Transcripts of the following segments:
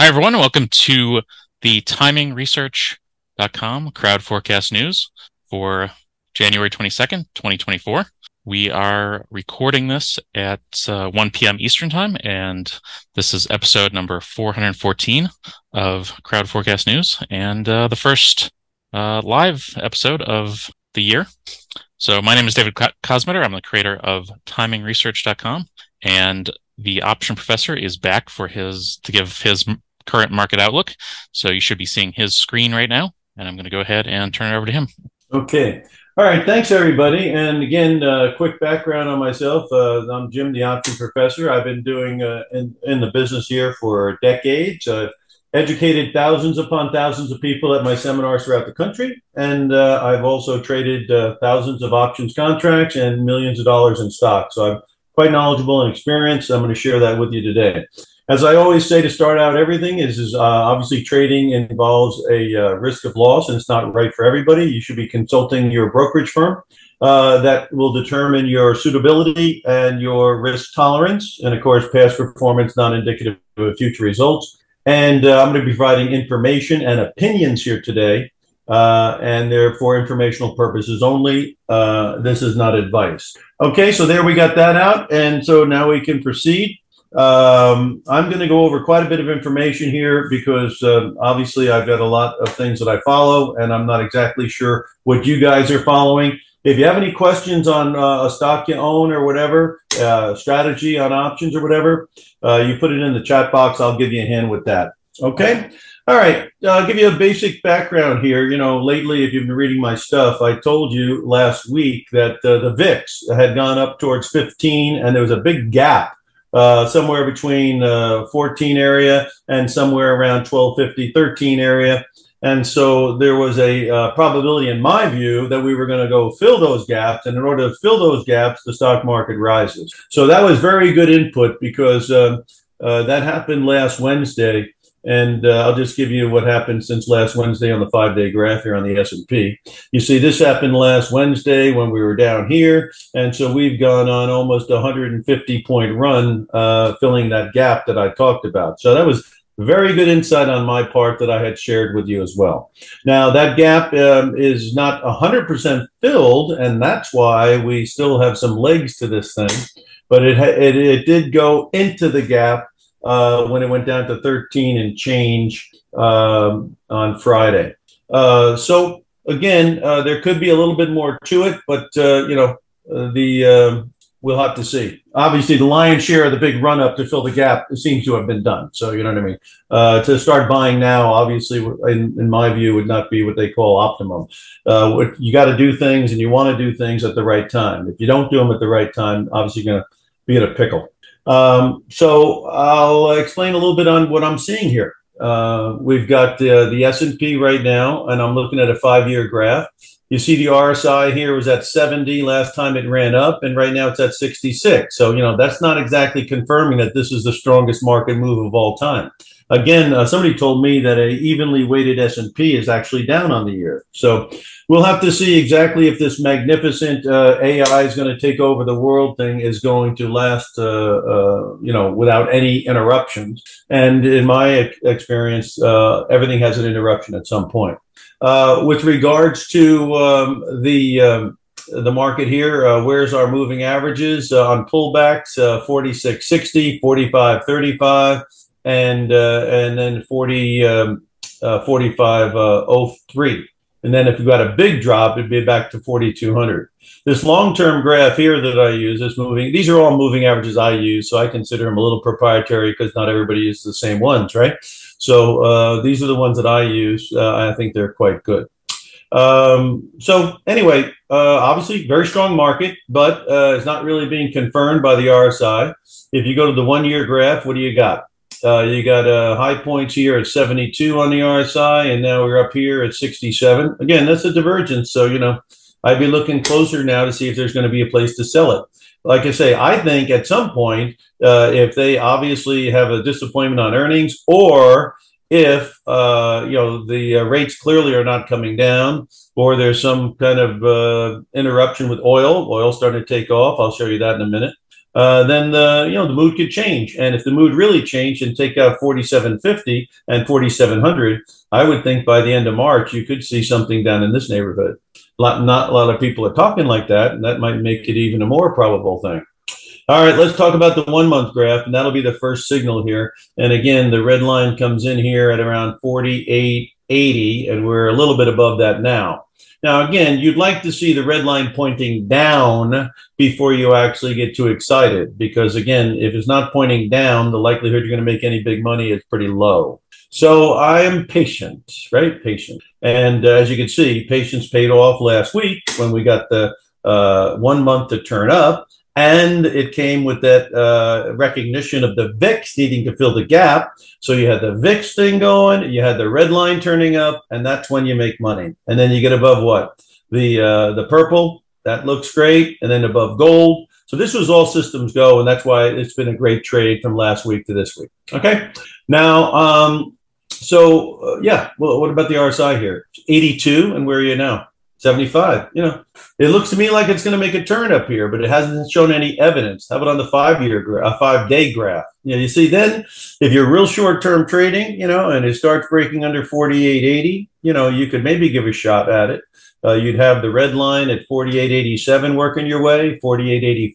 Hi, everyone. Welcome to the timingresearch.com crowd forecast news for January 22nd, 2024. We are recording this at uh, 1 p.m. Eastern Time, and this is episode number 414 of Crowd Forecast News, and uh, the first uh, live episode of the year. So, my name is David Kosmeter. I'm the creator of timingresearch.com, and the option professor is back for his to give his current market outlook. So you should be seeing his screen right now. And I'm going to go ahead and turn it over to him. Okay. All right. Thanks, everybody. And again, uh, quick background on myself. Uh, I'm Jim, the option professor. I've been doing uh, in, in the business here for decades. I've educated thousands upon thousands of people at my seminars throughout the country. And uh, I've also traded uh, thousands of options contracts and millions of dollars in stocks. So I'm quite knowledgeable and experienced. I'm going to share that with you today as I always say to start out everything is, is uh, obviously trading involves a uh, risk of loss and it's not right for everybody. You should be consulting your brokerage firm uh, that will determine your suitability and your risk tolerance. And of course, past performance not indicative of future results. And uh, I'm going to be providing information and opinions here today. Uh, and they're for informational purposes only. Uh, this is not advice. Okay, so there we got that out. And so now we can proceed. Um, I'm going to go over quite a bit of information here because uh, obviously I've got a lot of things that I follow, and I'm not exactly sure what you guys are following. If you have any questions on uh, a stock you own or whatever, uh, strategy on options or whatever, uh, you put it in the chat box. I'll give you a hand with that. Okay. All right. I'll give you a basic background here. You know, lately, if you've been reading my stuff, I told you last week that uh, the VIX had gone up towards 15 and there was a big gap uh, somewhere between uh, 14 area and somewhere around 1250, 13 area. And so there was a uh, probability, in my view, that we were going to go fill those gaps. And in order to fill those gaps, the stock market rises. So that was very good input because uh, uh, that happened last Wednesday. And uh, I'll just give you what happened since last Wednesday on the five-day graph here on the S&P. You see, this happened last Wednesday when we were down here, and so we've gone on almost a 150-point run, uh, filling that gap that I talked about. So that was very good insight on my part that I had shared with you as well. Now, that gap um, is not 100% filled, and that's why we still have some legs to this thing. But it, it, it did go into the gap uh, when it went down to 13 and change um, on Friday. Uh, so again, uh, there could be a little bit more to it, but uh, you know, uh, the um, we'll have to see. Obviously, the lion's share of the big run up to fill the gap seems to have been done. So you know what I mean. Uh, to start buying now, obviously, in, in, my view, would not be what they call optimum. You got to do things, and you want to do things at the right time. If you don't do them at the right time, obviously, you're going to be in a pickle. Um, so I'll explain a little bit on what I'm seeing here. Uh, we've got the, the S&P right now, and I'm looking at a five-year graph. You see the RSI here was at 70 last time it ran up, and right now it's at 66. So, you know, that's not exactly confirming that this is the strongest market move of all time again, uh, somebody told me that a evenly weighted S&P is actually down on the year. So we'll have to see exactly if this magnificent uh, AI is going to take over the world thing is going to last, uh, uh, you know, without any interruptions. And in my experience, uh, everything has an interruption at some point. Uh, with regards to um, the um, the market here. Uh, where's our moving averages uh, on pullbacks? Uh, 46.60, 45.35, and uh, and then 40, um, uh, 45, uh, 03. And then if you got a big drop, it'd be back to 4,200. This long-term graph here that I use is moving. These are all moving averages I use, so I consider them a little proprietary because not everybody uses the same ones, right? So uh, these are the ones that I use. Uh, I think they're quite good. Um, so anyway, uh, obviously very strong market, but uh, it's not really being confirmed by the RSI. If you go to the one-year graph, what do you got? Uh, you got uh, high points here at 72 on the RSI, and now we're up here at 67. Again, that's a divergence. So, you know, I'd be looking closer now to see if there's going to be a place to sell it. Like I say, I think at some point, uh, if they obviously have a disappointment on earnings, or if uh, you know the uh, rates clearly are not coming down, or there's some kind of uh, interruption with oil, oil starting to take off. I'll show you that in a minute. Uh, then the you know the mood could change. And if the mood really changed and take out 4750 and 4700, I would think by the end of March you could see something down in this neighborhood. Not, not a lot of people are talking like that, and that might make it even a more probable thing. All right, let's talk about the one month graph, and that'll be the first signal here. And again, the red line comes in here at around 48.80, and we're a little bit above that now. Now, again, you'd like to see the red line pointing down before you actually get too excited, because again, if it's not pointing down, the likelihood you're going to make any big money is pretty low. So I am patient, right? Patient. And uh, as you can see, patience paid off last week when we got the uh, one month to turn up. And it came with that uh, recognition of the VIX needing to fill the gap. So you had the VIX thing going, you had the red line turning up, and that's when you make money. And then you get above what? The uh, the purple, that looks great, and then above gold. So this was all systems go, and that's why it's been a great trade from last week to this week. Okay, now, um, so uh, yeah, well, what about the RSI here? 82, and where are you now? 75. You know, it looks to me like it's going to make a turn up here, but it hasn't shown any evidence. How about on the five year, gra- a five day graph? You know, you see, then if you're real short term trading, you know, and it starts breaking under 48.80, you know, you could maybe give a shot at it. Uh, you'd have the red line at 48.87 working your way, 48.84,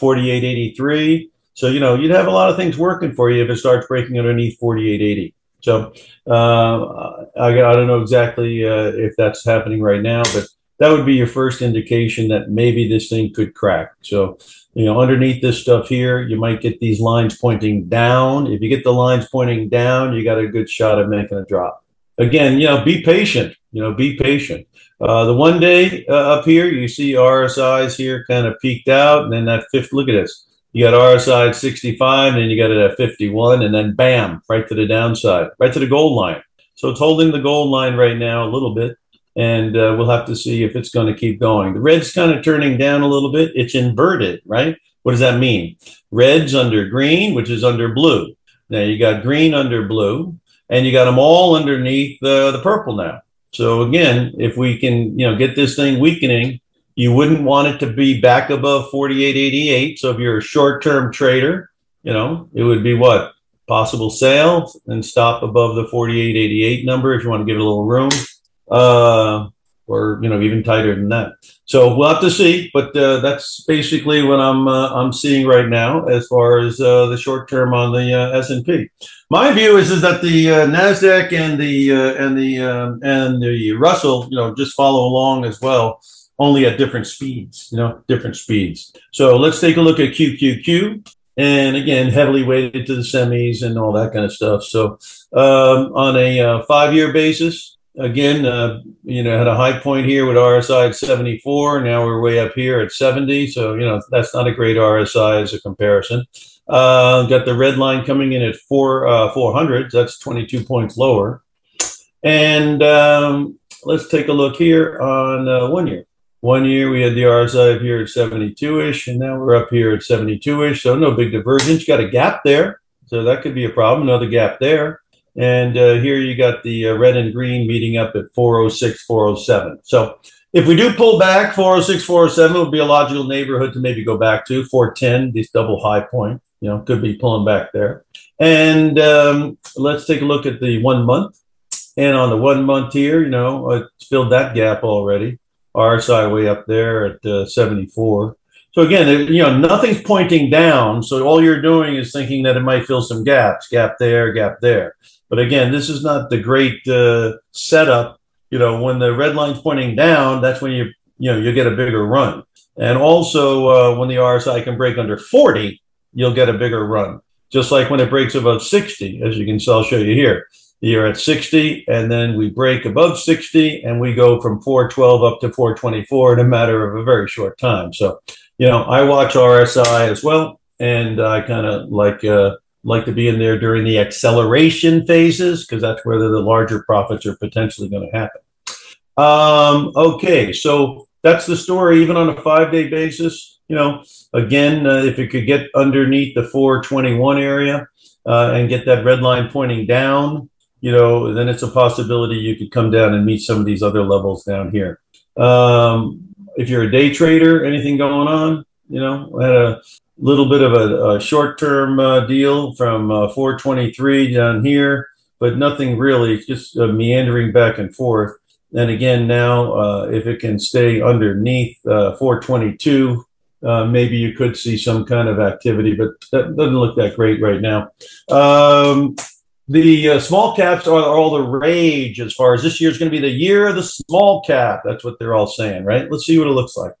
48.83. So, you know, you'd have a lot of things working for you if it starts breaking underneath 48.80. So uh, I, I, don't know exactly uh, if that's happening right now, but that would be your first indication that maybe this thing could crack. So, you know, underneath this stuff here, you might get these lines pointing down. If you get the lines pointing down, you got a good shot of making a drop. Again, you know, be patient. You know, be patient. Uh, the one day uh, up here, you see RSIs here kind of peaked out, and then that fifth. Look at this you got RSI at 65, and then you got it at 51, and then bam, right to the downside, right to the gold line. So it's holding the gold line right now a little bit, and uh, we'll have to see if it's going to keep going. The red's kind of turning down a little bit. It's inverted, right? What does that mean? Red's under green, which is under blue. Now you got green under blue, and you got them all underneath the, the purple now. So again, if we can, you know, get this thing weakening you wouldn't want it to be back above 48.88. So if you're a short term trader, you know, it would be what? Possible sale and stop above the 48.88 number if you want to give it a little room. Uh, or you know even tighter than that. So we'll have to see, but uh, that's basically what I'm uh, I'm seeing right now as far as uh, the short term on the uh, S and P. My view is is that the uh, Nasdaq and the uh, and the and the Russell, you know, just follow along as well only at different speeds, you know, different speeds. So let's take a look at QQQ. And again, heavily weighted to the semis and all that kind of stuff. So um, on a uh, five year basis, again, uh, you know, had a high point here with RSI at 74. Now we're way up here at 70. So, you know, that's not a great RSI as a comparison. Uh, got the red line coming in at four, uh, 400. That's 22 points lower. And um, let's take a look here on uh, one year. One year we had the RSI up here at 72-ish, and now we're up here at 72-ish. So no big divergence. Got a gap there, so that could be a problem. Another gap there. And uh, here you got the uh, red and green meeting up at 406, 407. So if we do pull back 406, 407 would be a logical neighborhood to maybe go back to 410, this double high point. You know, could be pulling back there. And um, let's take a look at the one month. And on the one month here, you know, it's filled that gap already. RSI way up there at uh, 74. So again, you know, nothing's pointing down. So all you're doing is thinking that it might fill some gaps, gap there, gap there. But again, this is not the great uh, setup. You know, when the red line's pointing down, that's when you you know you get a bigger run. And also uh, when the RSI can break under 40, you'll get a bigger run. Just like when it breaks above 60, as you can see, I'll show you here you're at 60 and then we break above 60 and we go from 412 up to 424 in a matter of a very short time. So you know i watch rsi as well and i kind of like uh, like to be in there during the acceleration phases because that's where the larger profits are potentially going to happen. Um, okay so that's the story even on a five day basis. You know again uh, if it could get underneath the 421 area uh, and get that red line pointing down you know, then it's a possibility you could come down and meet some of these other levels down here. Um, if you're a day trader, anything going on? You know, I had a little bit of a, a short-term uh, deal from uh, 423 down here, but nothing really, just uh, meandering back and forth. And again, now uh, if it can stay underneath uh, 422, uh, maybe you could see some kind of activity, but that doesn't look that great right now. Um, the small caps are, are all the rage as far as this year is going to be the year of the small cap. That's what they're all saying, right? Let's see what it looks like.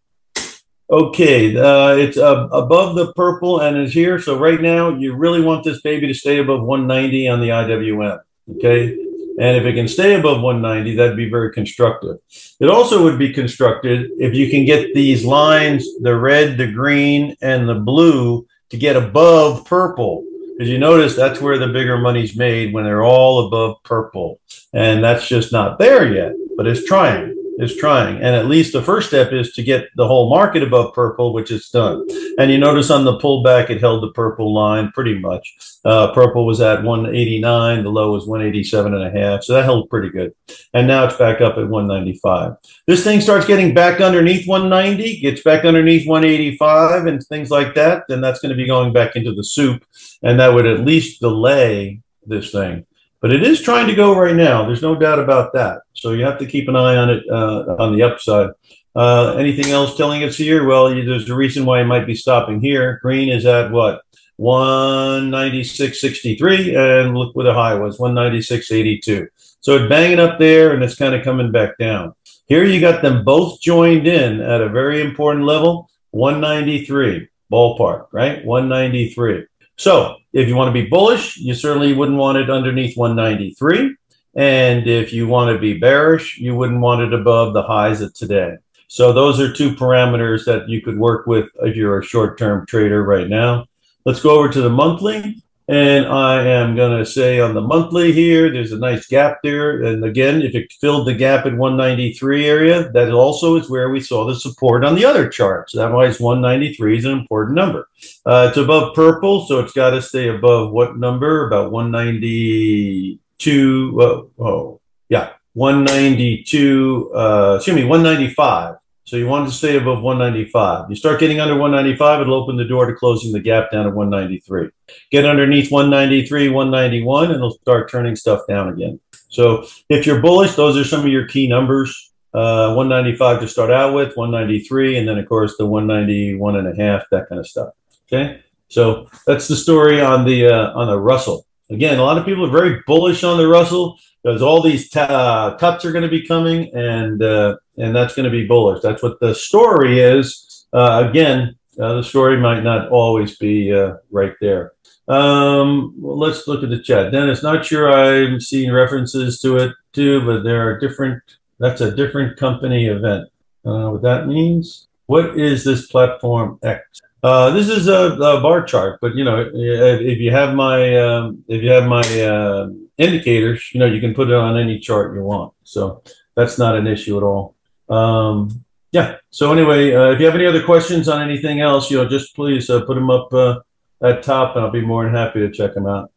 Okay, uh, it's uh, above the purple and is here. So right now, you really want this baby to stay above 190 on the IWM. Okay, and if it can stay above 190, that'd be very constructive. It also would be constructed if you can get these lines, the red, the green, and the blue, to get above purple. Because you notice that's where the bigger money's made when they're all above purple. And that's just not there yet, but it's trying is trying. And at least the first step is to get the whole market above purple, which it's done. And you notice on the pullback, it held the purple line pretty much. Uh, purple was at 189, the low was 187 and a half. So that held pretty good. And now it's back up at 195. This thing starts getting back underneath 190, gets back underneath 185 and things like that. Then that's going to be going back into the soup. And that would at least delay this thing but it is trying to go right now. There's no doubt about that. So you have to keep an eye on it uh, on the upside. Uh, anything else telling us here? Well, you, there's a reason why it might be stopping here. Green is at what? 196.63, and look where the high was 196.82. So it's banging up there and it's kind of coming back down. Here you got them both joined in at a very important level 193 ballpark, right? 193. So if you want to be bullish, you certainly wouldn't want it underneath 193. And if you want to be bearish, you wouldn't want it above the highs of today. So those are two parameters that you could work with if you're a short-term trader right now. Let's go over to the monthly. And I am going to say on the monthly here, there's a nice gap there. And again, if it filled the gap at 193 area, that also is where we saw the support on the other chart. So that why 193 is an important number. Uh, it's above purple, so it's got to stay above what number? About 192. Uh, oh, yeah, 192. Uh, excuse me, 195. So you want to stay above 195. You start getting under 195, it'll open the door to closing the gap down at 193. Get underneath 193, 191, and it'll start turning stuff down again. So if you're bullish, those are some of your key numbers. Uh, 195 to start out with, 193, and then of course the 191 and a half, that kind of stuff. Okay, so that's the story on the uh, on the Russell. Again, a lot of people are very bullish on the Russell because all these t- uh, cuts are going to be coming, and uh, and that's going to be bullish. That's what the story is. Uh, again, uh, the story might not always be uh, right there. Um, well, let's look at the chat. Dennis, not sure I'm seeing references to it too, but there are different. That's a different company event. Uh, what that means? What is this platform X? Uh, this is a, a, bar chart, but you know, if you have my um, if you have my uh, indicators, you know, you can put it on any chart you want. So that's not an issue at all. Um, yeah. So anyway, uh, if you have any other questions on anything else, you know, just please uh, put them up uh, at top, and I'll be more than happy to check them out.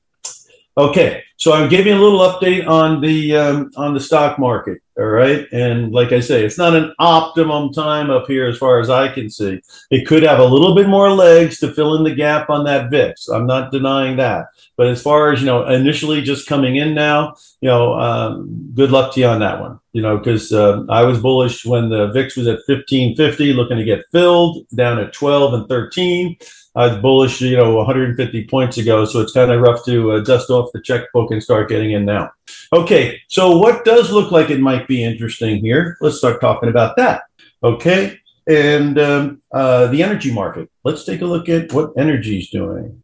Okay, so I'm giving a little update on the um, on the stock market. All right, and like I say, it's not an optimum time up here as far as I can see. It could have a little bit more legs to fill in the gap on that VIX. I'm not denying that. But as far as you know, initially just coming in now, you know, um, good luck to you on that one. You know, because uh, I was bullish when the VIX was at 1550, looking to get filled down at 12 and 13. I was bullish, you know, 150 points ago, so it's kind of rough to uh, dust off the checkbook and start getting in now. Okay, so what does look like it might be interesting here? Let's start talking about that. Okay, and um, uh, the energy market. Let's take a look at what energy is doing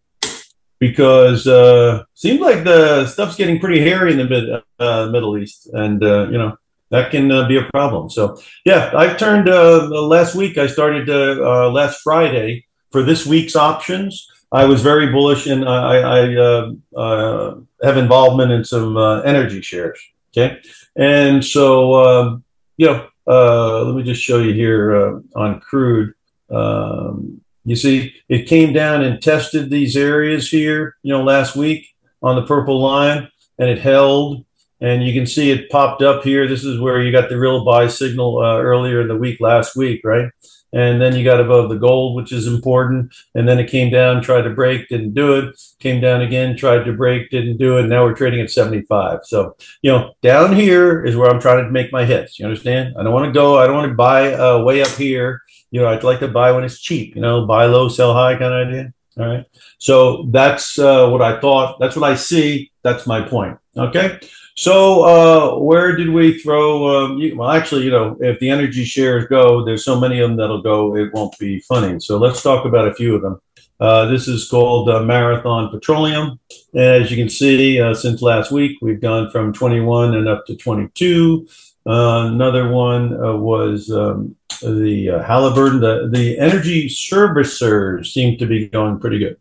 because uh, seems like the stuff's getting pretty hairy in the mid, uh, Middle East, and uh, you know that can uh, be a problem. So yeah, I've turned uh, last week. I started uh, last Friday for this week's options, I was very bullish and I, I uh, uh, have involvement in some uh, energy shares. Okay. And so, um, you know, uh, let me just show you here uh, on crude. Um, you see, it came down and tested these areas here, you know, last week on the purple line and it held. And you can see it popped up here. This is where you got the real buy signal uh, earlier in the week last week, right? And then you got above the gold, which is important. And then it came down, tried to break, didn't do it. Came down again, tried to break, didn't do it. Now we're trading at 75. So, you know, down here is where I'm trying to make my hits. You understand? I don't want to go, I don't want to buy uh, way up here. You know, I'd like to buy when it's cheap, you know, buy low, sell high kind of idea. All right. So that's uh, what I thought. That's what I see. That's my point. Okay. So uh, where did we throw? Um, you, well, actually, you know, if the energy shares go, there's so many of them that'll go, it won't be funny. So let's talk about a few of them. Uh, this is called uh, Marathon Petroleum. As you can see, uh, since last week, we've gone from 21 and up to 22. Uh, another one uh, was um, the Halliburton. The, the energy servicers seem to be going pretty good.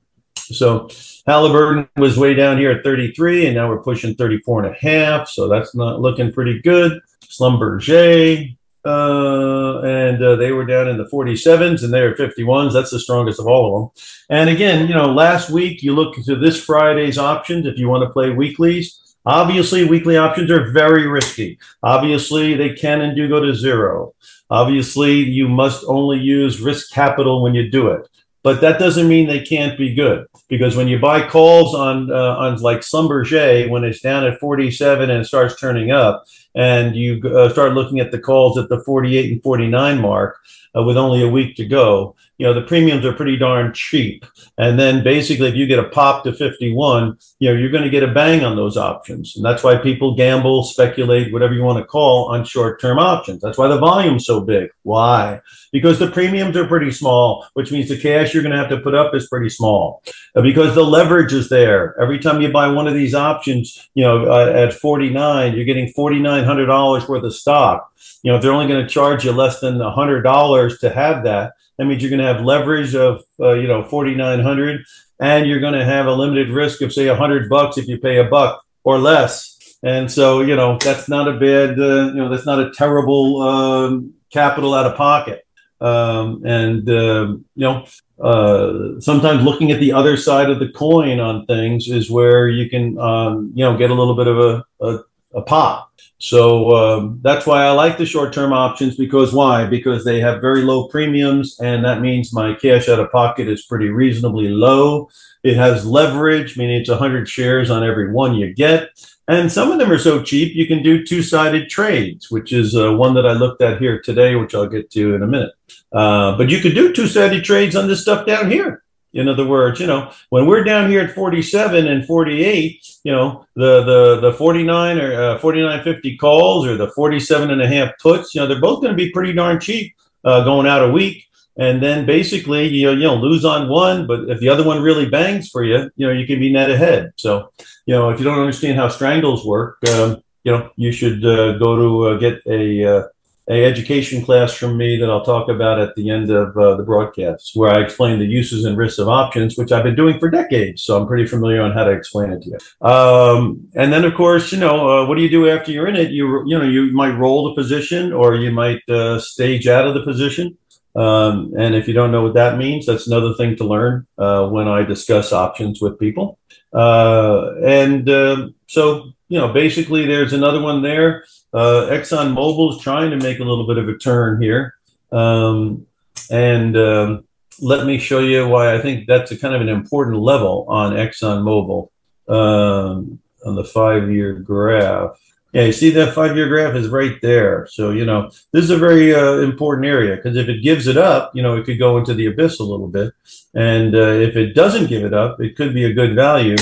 So Halliburton was way down here at 33, and now we're pushing 34 and a half. So that's not looking pretty good. Schlumberger, uh, and uh, they were down in the 47s, and they're 51s. That's the strongest of all of them. And again, you know, last week you look to this Friday's options if you want to play weeklies. Obviously, weekly options are very risky. Obviously, they can and do go to zero. Obviously, you must only use risk capital when you do it but that doesn't mean they can't be good because when you buy calls on uh, on like Schlumberger when it's down at 47 and it starts turning up and you uh, start looking at the calls at the 48 and 49 mark uh, with only a week to go you know the premiums are pretty darn cheap. And then basically if you get a pop to 51 you know you're going to get a bang on those options. And that's why people gamble speculate whatever you want to call on short-term options. That's why the volume's so big. Why? Because the premiums are pretty small which means the cash you're going to have to put up is pretty small. Because the leverage is there. Every time you buy one of these options you know uh, at 49 you're getting $4900 worth of stock you know if they're only going to charge you less than a $100 to have that that means you're going to have leverage of uh, you know 4900 and you're going to have a limited risk of say a 100 bucks if you pay a buck or less. And so you know that's not a bad uh, you know that's not a terrible um, capital out of pocket. Um, and uh, you know uh, sometimes looking at the other side of the coin on things is where you can um, you know get a little bit of a, a, a pop so um, that's why I like the short-term options because why? Because they have very low premiums, and that means my cash out of pocket is pretty reasonably low. It has leverage, meaning it's 100 shares on every one you get. And some of them are so cheap you can do two-sided trades, which is uh, one that I looked at here today, which I'll get to in a minute. Uh, but you could do two-sided trades on this stuff down here. In other words, you know, when we're down here at 47 and 48, you know, the the the 49 or uh, 49.50 calls or the 47 and a half puts, you know, they're both going to be pretty darn cheap uh, going out a week. And then basically, you know, you know, lose on one, but if the other one really bangs for you, you know, you can be net ahead. So, you know, if you don't understand how strangles work, um, you know, you should uh, go to uh, get a uh, a education class from me that I'll talk about at the end of uh, the broadcast, where I explain the uses and risks of options, which I've been doing for decades. So I'm pretty familiar on how to explain it to you. Um, and then, of course, you know, uh, what do you do after you're in it? You you know, you might roll the position, or you might uh, stage out of the position. Um, and if you don't know what that means, that's another thing to learn uh, when I discuss options with people. Uh, and um, so, you know, basically, there's another one there. Uh, Exxon is trying to make a little bit of a turn here. Um, and um, let me show you why I think that's a kind of an important level on Exxon Mobil um, on the five year graph. Yeah, you see that five year graph is right there. So, you know, this is a very uh, important area because if it gives it up, you know, it could go into the abyss a little bit. And uh, if it doesn't give it up, it could be a good value,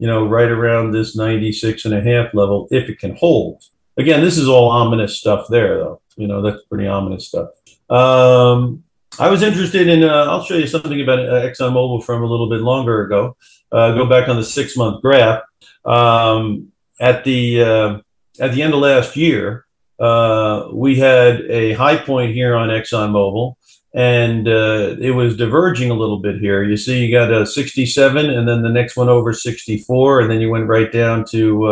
you know, right around this 96 and a half level if it can hold. Again, this is all ominous stuff there, though. You know, that's pretty ominous stuff. Um, I was interested in, uh, I'll show you something about uh, ExxonMobil from a little bit longer ago. Uh, go back on the six month graph. Um, at the uh, at the end of last year, uh, we had a high point here on ExxonMobil, and uh, it was diverging a little bit here. You see, you got a 67, and then the next one over 64, and then you went right down to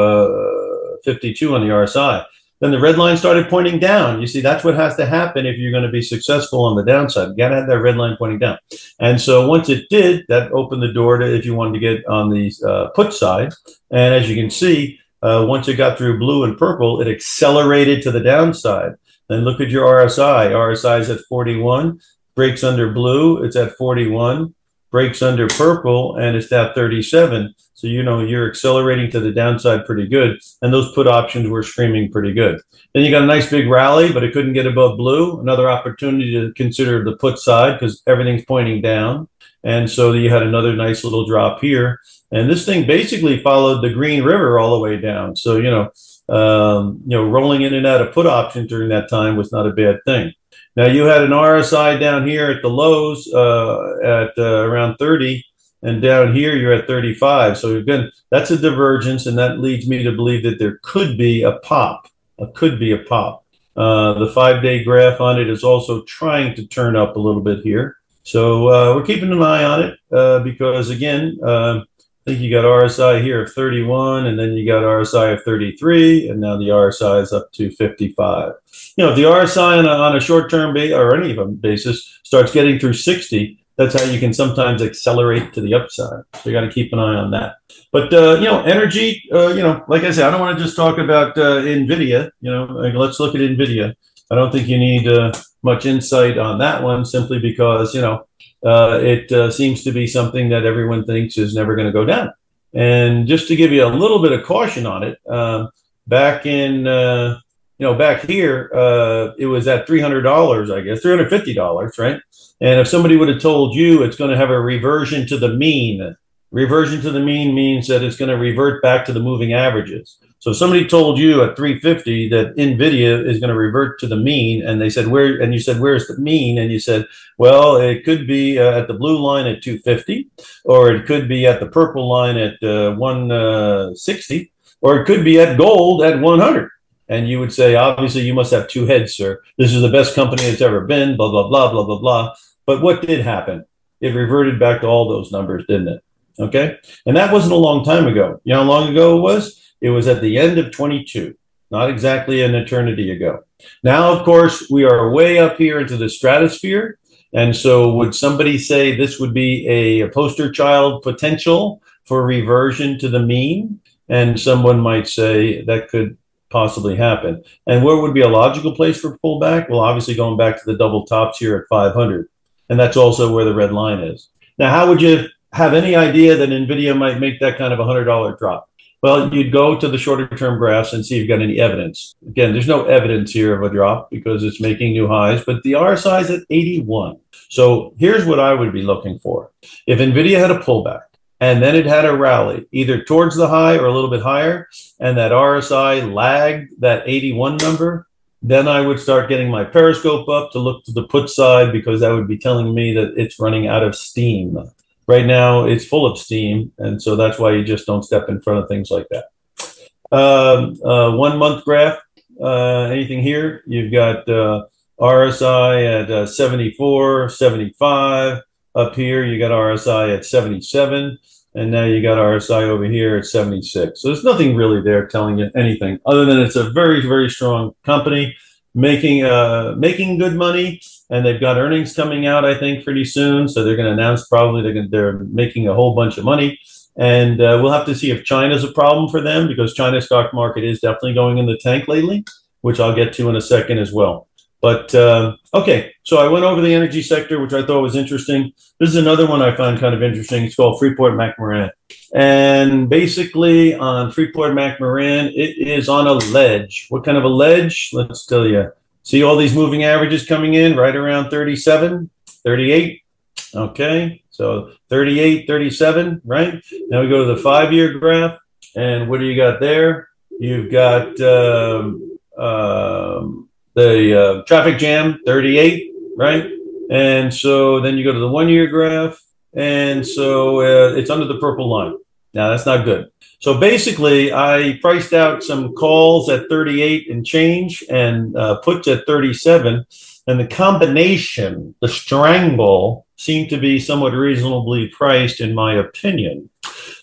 52 on the RSI. Then the red line started pointing down. You see, that's what has to happen if you're going to be successful on the downside. You got to have that red line pointing down. And so once it did, that opened the door to if you wanted to get on the uh, put side. And as you can see, uh, once it got through blue and purple, it accelerated to the downside. Then look at your RSI. RSI is at 41. breaks under blue, it's at 41, breaks under purple, and it's at 37. So, you know, you're accelerating to the downside pretty good. And those put options were screaming pretty good. Then you got a nice big rally, but it couldn't get above blue. Another opportunity to consider the put side because everything's pointing down. And so you had another nice little drop here. And this thing basically followed the Green River all the way down. So, you know, um, you know, rolling in and out of put options during that time was not a bad thing. Now you had an RSI down here at the lows uh, at uh, around 30, and down here you're at 35. So again, that's a divergence, and that leads me to believe that there could be a pop. It could be a pop. Uh, the five-day graph on it is also trying to turn up a little bit here. So uh, we're keeping an eye on it uh, because again, uh, I think you got RSI here of 31, and then you got RSI of 33, and now the RSI is up to 55. You know, if the RSI on a, on a short-term ba- or any of them basis starts getting through 60, that's how you can sometimes accelerate to the upside. So you got to keep an eye on that. But uh, you know, energy. Uh, you know, like I said, I don't want to just talk about uh, Nvidia. You know, like, let's look at Nvidia. I don't think you need uh, much insight on that one, simply because you know uh, it uh, seems to be something that everyone thinks is never going to go down. And just to give you a little bit of caution on it, um, back in uh, you know back here, uh, it was at three hundred dollars, I guess, three hundred fifty dollars, right? And if somebody would have told you it's going to have a reversion to the mean, reversion to the mean means that it's going to revert back to the moving averages. So if somebody told you at 350 that NVIDIA is going to revert to the mean, and they said, where, and you said, where's the mean? And you said, well, it could be uh, at the blue line at 250, or it could be at the purple line at uh, 160, or it could be at gold at 100. And you would say, obviously, you must have two heads, sir. This is the best company it's ever been, blah, blah, blah, blah, blah, blah. But what did happen? It reverted back to all those numbers, didn't it? Okay. And that wasn't a long time ago. You know how long ago it was? It was at the end of 22, not exactly an eternity ago. Now, of course, we are way up here into the stratosphere. And so, would somebody say this would be a, a poster child potential for reversion to the mean? And someone might say that could possibly happen. And where would be a logical place for pullback? Well, obviously, going back to the double tops here at 500. And that's also where the red line is. Now, how would you have any idea that NVIDIA might make that kind of a $100 drop? Well, you'd go to the shorter term graphs and see if you've got any evidence. Again, there's no evidence here of a drop because it's making new highs, but the RSI is at 81. So here's what I would be looking for. If NVIDIA had a pullback and then it had a rally, either towards the high or a little bit higher, and that RSI lagged that 81 number, then I would start getting my periscope up to look to the put side because that would be telling me that it's running out of steam. Right now, it's full of steam, and so that's why you just don't step in front of things like that. Um, uh, one month graph, uh, anything here? You've got uh, RSI at uh, 74, 75. Up here, you got RSI at 77, and now you got RSI over here at 76. So there's nothing really there telling you anything other than it's a very, very strong company making uh, making good money, and they've got earnings coming out. I think pretty soon, so they're going to announce probably they're gonna, they're making a whole bunch of money, and uh, we'll have to see if China's a problem for them because China's stock market is definitely going in the tank lately, which I'll get to in a second as well. But uh, okay, so I went over the energy sector, which I thought was interesting. This is another one I found kind of interesting. It's called Freeport McMoRan. And basically, on Freeport McMoRan, it is on a ledge. What kind of a ledge? Let's tell you. See all these moving averages coming in right around 37, 38. Okay, so 38, 37, right? Now we go to the five year graph. And what do you got there? You've got. Um, um, the uh, traffic jam 38 right and so then you go to the one year graph and so uh, it's under the purple line now that's not good. So basically i priced out some calls at 38 and change and uh, puts at 37 and the combination the strangle seemed to be somewhat reasonably priced in my opinion.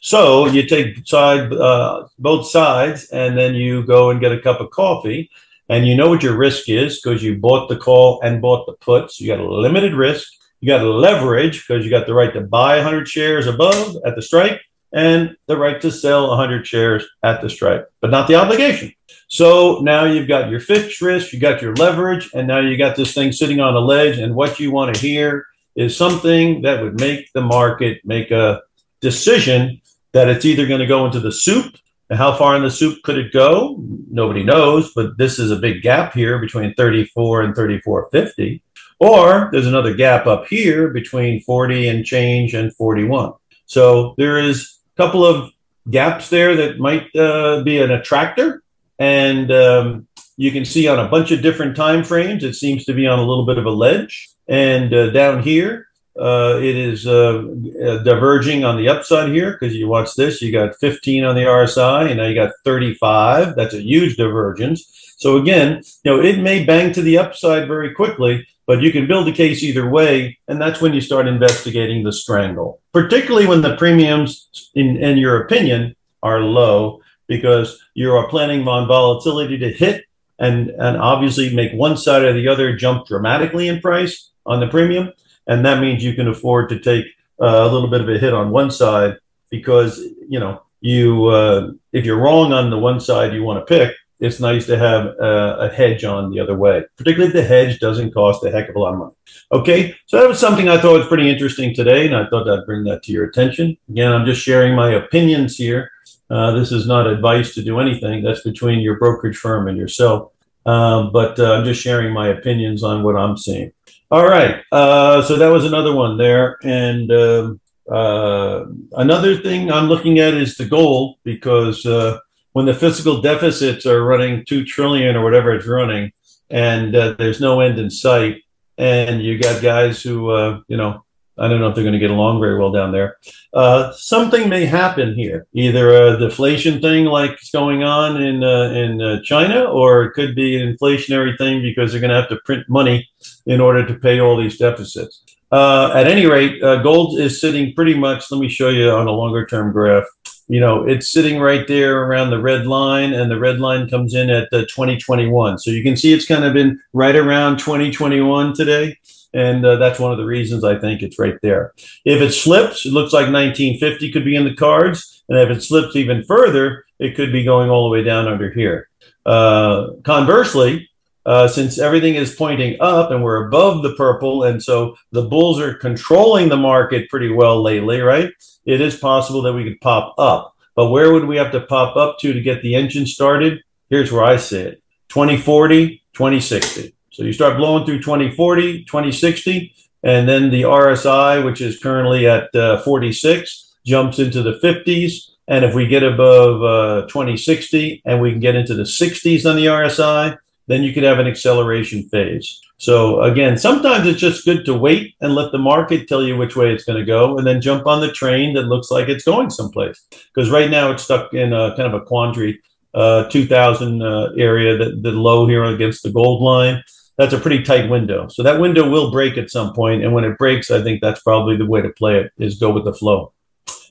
So you take side uh, both sides and then you go and get a cup of coffee. And you know what your risk is because you bought the call and bought the puts. You got a limited risk. You got a leverage because you got the right to buy 100 shares above at the strike, and the right to sell 100 shares at the strike, but not the obligation. So now you've got your fixed risk, you got your leverage, and now you got this thing sitting on a ledge. And what you want to hear is something that would make the market make a decision that it's either going to go into the soup. And how far in the soup could it go? Nobody knows, but this is a big gap here between 34 and 34.50. Or there's another gap up here between 40 and change and 41. So there is couple of gaps there that might uh, be an attractor. And um, you can see on a bunch of different time frames, it seems to be on a little bit of a ledge. And uh, down here, uh, it is uh, uh diverging on the upside here because you watch this, you got 15 on the RSI and now you got 35. That's a huge divergence. So again, you know, it may bang to the upside very quickly, but you can build a case either way. And that's when you start investigating the strangle, particularly when the premiums, in, in your opinion, are low because you are planning on volatility to hit and, and obviously make one side or the other jump dramatically in price on the premium. And that means you can afford to take uh, a little bit of a hit on one side because, you know, you uh, if you're wrong on the one side you want to pick, it's nice to have a, a, hedge on the other way, particularly if the hedge doesn't cost a heck of a lot of money. Okay, so that was something I thought was pretty interesting today, and I thought I'd bring that to your attention. Again, I'm just sharing my opinions here. Uh, this is not advice to do anything. That's between your brokerage firm and yourself. Uh, but uh, I'm just sharing my opinions on what I'm seeing. All right, uh, so that was another one there, and um, uh, another thing I'm looking at is the gold because uh, when the fiscal deficits are running two trillion or whatever it's running, and uh, there's no end in sight, and you got guys who, uh, you know, I don't know if they're going to get along very well down there. Uh, something may happen here, either a deflation thing like it's going on in uh, in uh, China, or it could be an inflationary thing because they're going to have to print money in order to pay all these deficits. Uh, at any rate, uh, gold is sitting pretty much. Let me show you on a longer term graph you know, it's sitting right there around the red line, and the red line comes in at the 2021. So you can see it's kind of been right around 2021 today. And uh, that's one of the reasons I think it's right there. If it slips, it looks like 1950 could be in the cards. And if it slips even further, it could be going all the way down under here. Uh, conversely, uh, since everything is pointing up and we're above the purple, and so the bulls are controlling the market pretty well lately, right? it is possible that we could pop up. But where would we have to pop up to to get the engine started? Here's where I see it 2040, 2060. So you start blowing through 2040, 2060, and then the RSI, which is currently at uh, 46, jumps into the 50s. And if we get above uh, 2060 and we can get into the 60s on the RSI, then you could have an acceleration phase. So again, sometimes it's just good to wait and let the market tell you which way it's going to go, and then jump on the train that looks like it's going someplace. Because right now it's stuck in a kind of a quandary, uh, 2000 uh, area, that the low here against the gold line. That's a pretty tight window. So that window will break at some point, and when it breaks, I think that's probably the way to play it: is go with the flow.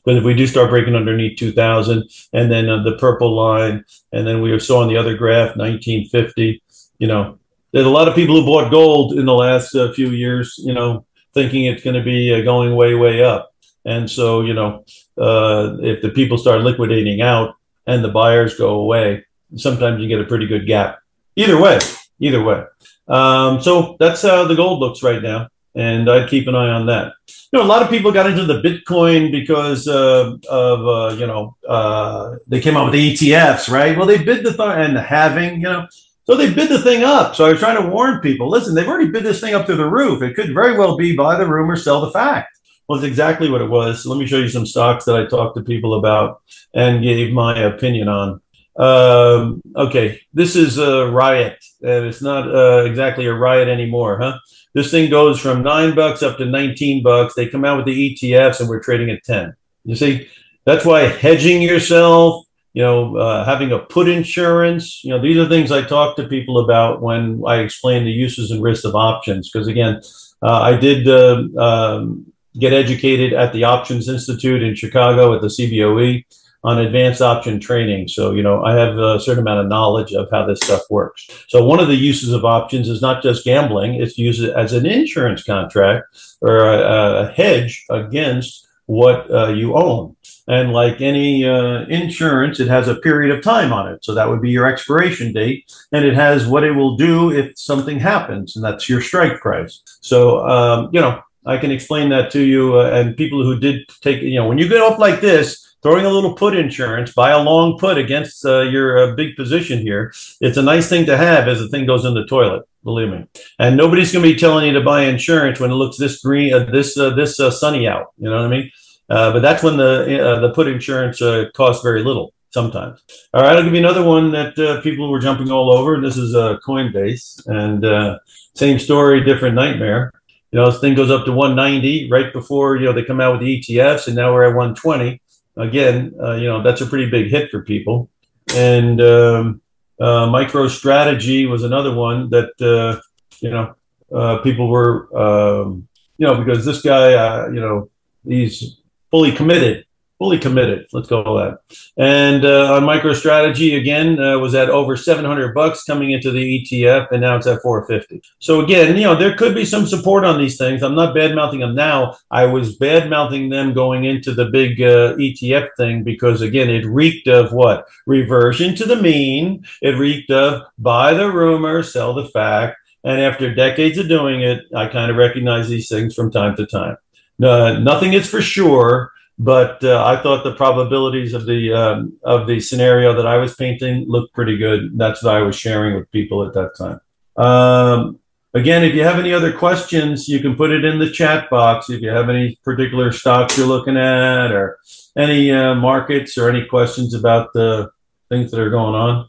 But if we do start breaking underneath 2000, and then uh, the purple line, and then we saw on the other graph 1950, you know, there's a lot of people who bought gold in the last uh, few years, you know, thinking it's going to be uh, going way, way up. And so, you know, uh, if the people start liquidating out and the buyers go away, sometimes you get a pretty good gap. Either way, either way. Um, so that's how the gold looks right now. And I'd keep an eye on that. You know, a lot of people got into the Bitcoin because uh, of, uh, you know, uh, they came out with the ETFs, right? Well, they bid the th- and the halving, you know, so they bid the thing up. So I was trying to warn people listen, they've already bid this thing up to the roof. It could very well be buy the rumor, sell the fact. Well, it's exactly what it was. Let me show you some stocks that I talked to people about and gave my opinion on. Um, okay, this is a riot, and it's not uh, exactly a riot anymore, huh? This thing goes from nine bucks up to 19 bucks. They come out with the ETFs, and we're trading at 10. You see, that's why hedging yourself, you know, uh, having a put insurance. You know, these are things I talk to people about when I explain the uses and risks of options. Because again, uh, I did uh, um, get educated at the Options Institute in Chicago at the CBOE on advanced option training. So, you know, I have a certain amount of knowledge of how this stuff works. So, one of the uses of options is not just gambling, it's used as an insurance contract or a, a hedge against what uh, you own. And like any uh, insurance, it has a period of time on it. So that would be your expiration date. And it has what it will do if something happens, and that's your strike price. So, um, you know, I can explain that to you. Uh, and people who did take, you know, when you get up like this, throwing a little put insurance, buy a long put against uh, your uh, big position here. It's a nice thing to have as the thing goes in the toilet. Believe me, and nobody's going to be telling you to buy insurance when it looks this green, uh, this uh, this uh, sunny out. You know what I mean? Uh, but that's when the the put insurance costs very little sometimes. All right, I'll give you another one that people were jumping all over. This is uh, Coinbase, and same story, different nightmare. You know, this thing goes up to 190 right before you know they come out with the ETFs, and now we're at 120 again, uh, you know, that's a pretty big hit for people. And um, uh, MicroStrategy was another one that, uh, you know, uh, people were, um, you know, because this guy, uh, you know, he's fully committed fully committed. Let's go with that. And uh, on MicroStrategy again uh, was at over 700 bucks coming into the ETF, and now it's at 450. So again, you know there could be some support on these things. I'm not bad mouthing them now. I was bad mouthing them going into the big uh, ETF thing because again it reeked of what reversion to the mean. It reeked of buy the rumor, sell the fact. And after decades of doing it, I kind of recognize these things from time to time. Uh, nothing is for sure, but uh, I thought the probabilities of the um, of the scenario that I was painting looked pretty good. That's what I was sharing with people at that time. Um, again, if you have any other questions, you can put it in the chat box. If you have any particular stocks you're looking at, or any uh, markets, or any questions about the things that are going on.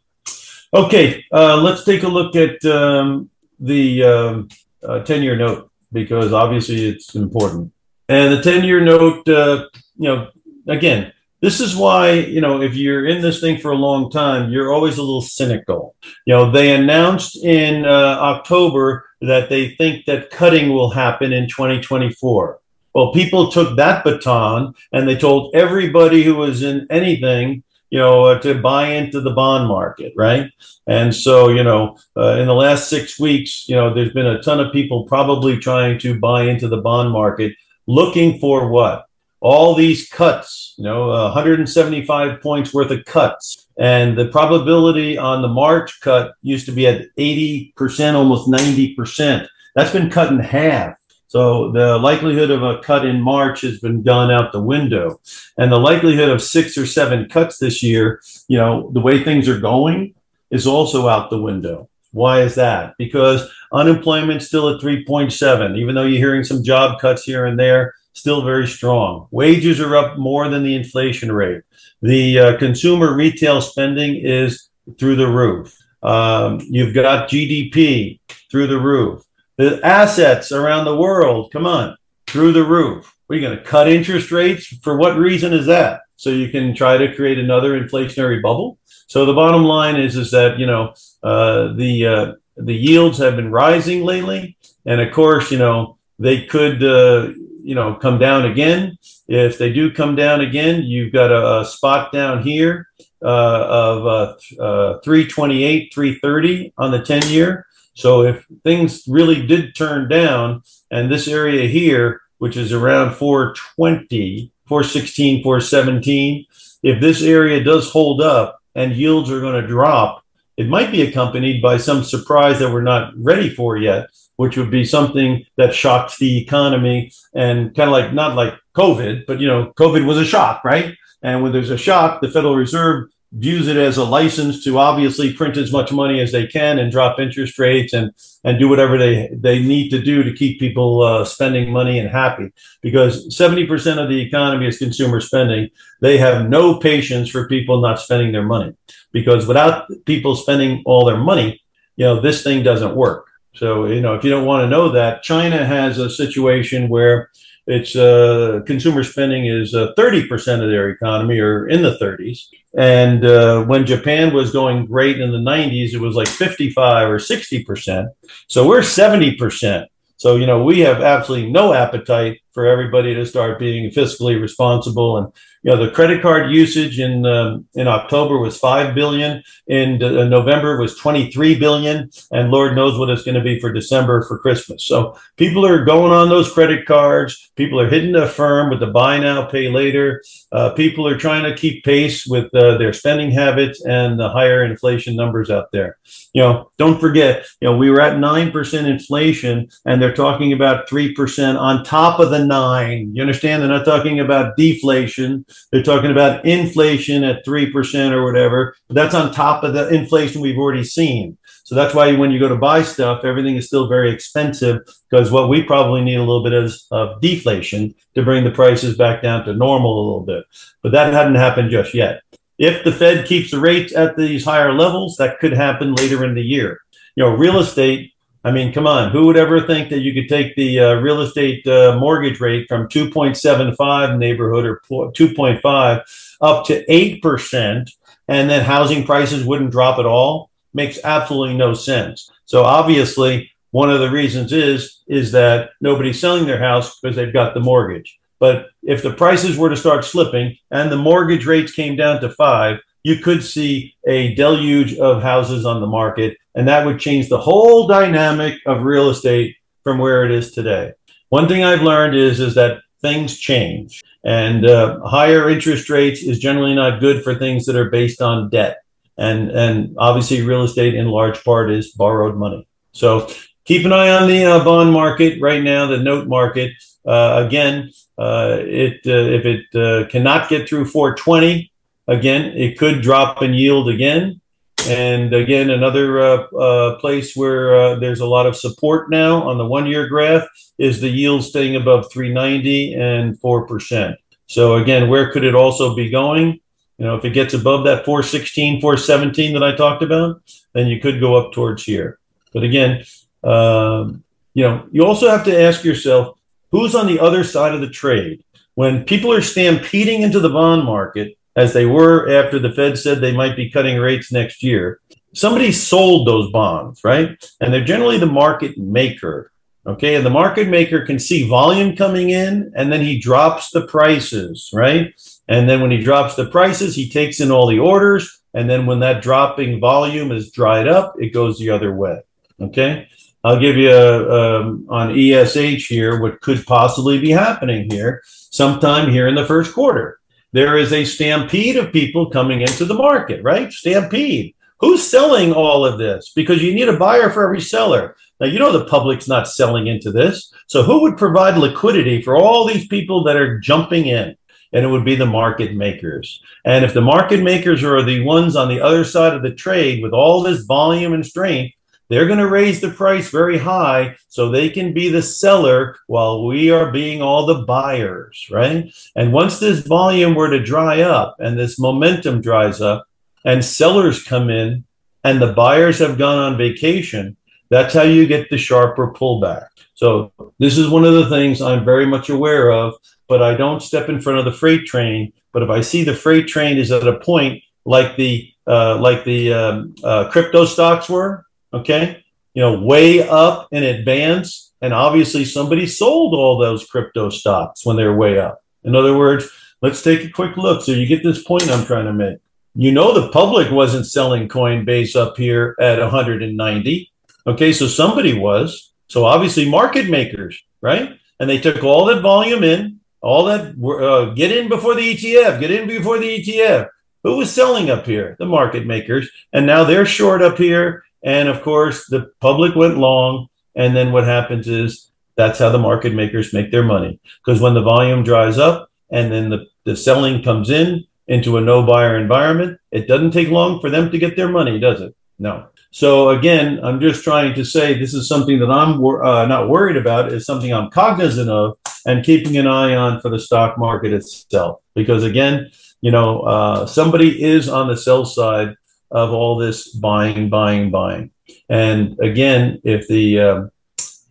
Okay, uh, let's take a look at um, the um, uh, 10 year note because obviously it's important. And the 10 year note uh, you know, again, this is why, you know, if you're in this thing for a long time, you're always a little cynical. You know, they announced in uh, October that they think that cutting will happen in 2024. Well, people took that baton and they told everybody who was in anything, you know, uh, to buy into the bond market, right? And so, you know, uh, in the last six weeks, you know, there's been a ton of people probably trying to buy into the bond market, looking for what? all these cuts, you know, uh, 175 points worth of cuts. And the probability on the March cut used to be at 80%, almost 90%. That's been cut in half. So the likelihood of a cut in March has been gone out the window. And the likelihood of six or seven cuts this year, you know, the way things are going is also out the window. Why is that? Because unemployment's still at 3.7, even though you're hearing some job cuts here and there still very strong. Wages are up more than the inflation rate. The uh, consumer retail spending is through the roof. Um, you've got GDP through the roof. The assets around the world, come on, through the roof. We're going to cut interest rates. For what reason is that? So you can try to create another inflationary bubble. So the bottom line is is that you know uh, the uh, the yields have been rising lately, and of course you know they could uh, you know come down again. If they do come down again, you've got a, a spot down here uh, of uh, uh, 328, 330 on the 10 year. So if things really did turn down, and this area here, which is around 420, 416, 417, if this area does hold up and yields are going to drop, it might be accompanied by some surprise that we're not ready for yet which would be something that shocks the economy and kind of like not like COVID, but you know, COVID was a shock, right? And when there's a shock, the Federal Reserve views it as a license to obviously print as much money as they can and drop interest rates and and do whatever they they need to do to keep people uh, spending money and happy. Because 70% of the economy is consumer spending. They have no patience for people not spending their money. Because without people spending all their money you know this thing doesn't work. So, you know, if you don't want to know that, China has a situation where its uh, consumer spending is uh, 30% of their economy or in the 30s. And uh, when Japan was going great in the 90s, it was like 55 or 60%. So we're 70%. So, you know, we have absolutely no appetite for everybody to start being fiscally responsible and, you know, the credit card usage in um, in October was five billion. In uh, November was 23 billion, and Lord knows what it's going to be for December for Christmas. So people are going on those credit cards. People are hitting the firm with the buy now, pay later. Uh, people are trying to keep pace with uh, their spending habits and the higher inflation numbers out there. You know, don't forget, you know, we were at nine percent inflation, and they're talking about three percent on top of the nine. You understand? They're not talking about deflation. They're talking about inflation at 3% or whatever. But that's on top of the inflation we've already seen. So that's why when you go to buy stuff, everything is still very expensive because what we probably need a little bit is of deflation to bring the prices back down to normal a little bit. But that hadn't happened just yet. If the Fed keeps the rates at these higher levels, that could happen later in the year. You know, real estate I mean, come on, who would ever think that you could take the uh, real estate uh, mortgage rate from 2.75 neighborhood or 2.5 up to 8% and then housing prices wouldn't drop at all? Makes absolutely no sense. So obviously, one of the reasons is is that nobody's selling their house because they've got the mortgage. But if the prices were to start slipping and the mortgage rates came down to 5, you could see a deluge of houses on the market and that would change the whole dynamic of real estate from where it is today. One thing I've learned is is that things change, and uh, higher interest rates is generally not good for things that are based on debt, and and obviously real estate in large part is borrowed money. So keep an eye on the uh, bond market right now, the note market. Uh, again, uh, it uh, if it uh, cannot get through 420, again it could drop in yield again. And again, another uh, uh, place where uh, there's a lot of support now on the one year graph is the yield staying above 390 and 4%. So again, where could it also be going? You know, if it gets above that 416, 417 that I talked about, then you could go up towards here. But again, um, you know, you also have to ask yourself who's on the other side of the trade. When people are stampeding into the bond market, as they were after the Fed said they might be cutting rates next year. Somebody sold those bonds, right? And they're generally the market maker. Okay. And the market maker can see volume coming in and then he drops the prices, right? And then when he drops the prices, he takes in all the orders. And then when that dropping volume is dried up, it goes the other way. Okay. I'll give you a, um, on ESH here what could possibly be happening here sometime here in the first quarter there is a stampede of people coming into the market, right? Stampede. Who's selling all of this? Because you need a buyer for every seller. Now, you know the public's not selling into this. So, who would provide liquidity for all these people that are jumping in? And it would be the market makers. And if the market makers are the ones on the other side of the trade with all this volume and strength, they're going to raise the price very high so they can be the seller while we are being all the buyers, right? And once this volume were to dry up and this momentum dries up and sellers come in and the buyers have gone on vacation, that's how you get the sharper pullback. So this is one of the things I'm very much aware of, but I don't step in front of the freight train. But if I see the freight train is at a point like the uh, like the um, uh, crypto stocks were, okay, you know, way up in advance. And obviously, somebody sold all those crypto stocks when they're way up. In other words, let's take a quick look. So you get this point I'm trying to make. You know, the public wasn't selling Coinbase up here at 190. Okay, so somebody was. So obviously, market makers, right? And they took all that volume in, all that, uh, get in before the ETF, get in before the ETF. Who was selling up here? The market makers. And now they're short up here and of course, the public went long. And then what happens is that's how the market makers make their money. Because when the volume dries up and then the, the selling comes in into a no buyer environment, it doesn't take long for them to get their money, does it? No. So again, I'm just trying to say this is something that I'm uh, not worried about. Is something I'm cognizant of and keeping an eye on for the stock market itself. Because again, you know, uh, somebody is on the sell side of all this buying, buying, buying. And again, if the uh,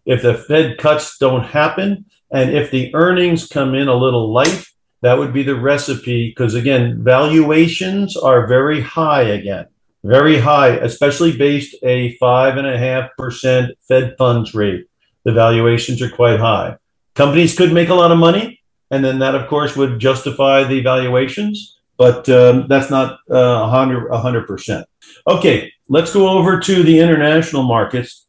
if the Fed cuts don't happen, and if the earnings come in a little light, that would be the recipe. Because again, valuations are very high again, very high, especially based a five and a half percent Fed funds rate. The valuations are quite high. Companies could make a lot of money, and then that, of course, would justify the valuations. But um, that's not uh, 100 100 percent. Okay, let's go over to the international markets,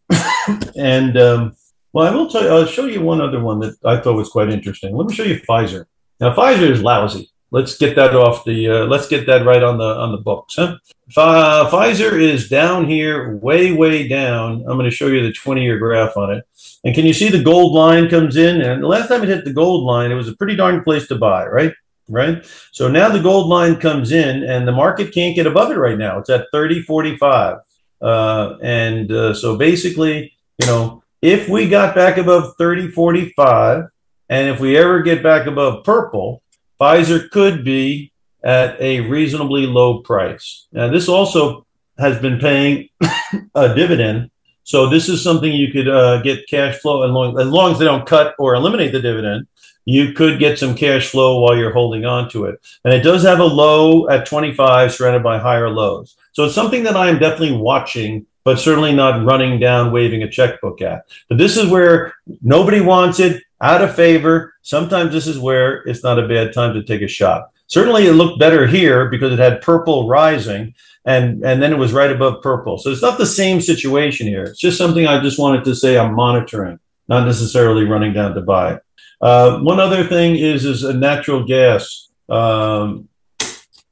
and um, well, I will tell you. I'll show you one other one that I thought was quite interesting. Let me show you Pfizer. Now, Pfizer is lousy. Let's get that off the. Uh, let's get that right on the on the books. Huh? Pfizer is down here, way way down. I'm going to show you the 20 year graph on it. And can you see the gold line comes in? And the last time it hit the gold line, it was a pretty darn place to buy, right? Right. So now the gold line comes in, and the market can't get above it right now. It's at 30, 45. Uh, and uh, so basically, you know, if we got back above 30, 45, and if we ever get back above purple, Pfizer could be at a reasonably low price. Now, this also has been paying a dividend so this is something you could uh, get cash flow as long, as long as they don't cut or eliminate the dividend. You could get some cash flow while you're holding on to it. And it does have a low at 25 surrounded by higher lows. So it's something that I am definitely watching, but certainly not running down, waving a checkbook at. But this is where nobody wants it, out of favor. Sometimes this is where it's not a bad time to take a shot. Certainly, it looked better here because it had purple rising, and and then it was right above purple. So it's not the same situation here. It's just something I just wanted to say I'm monitoring, not necessarily running down to buy. Uh, one other thing is is a natural gas um,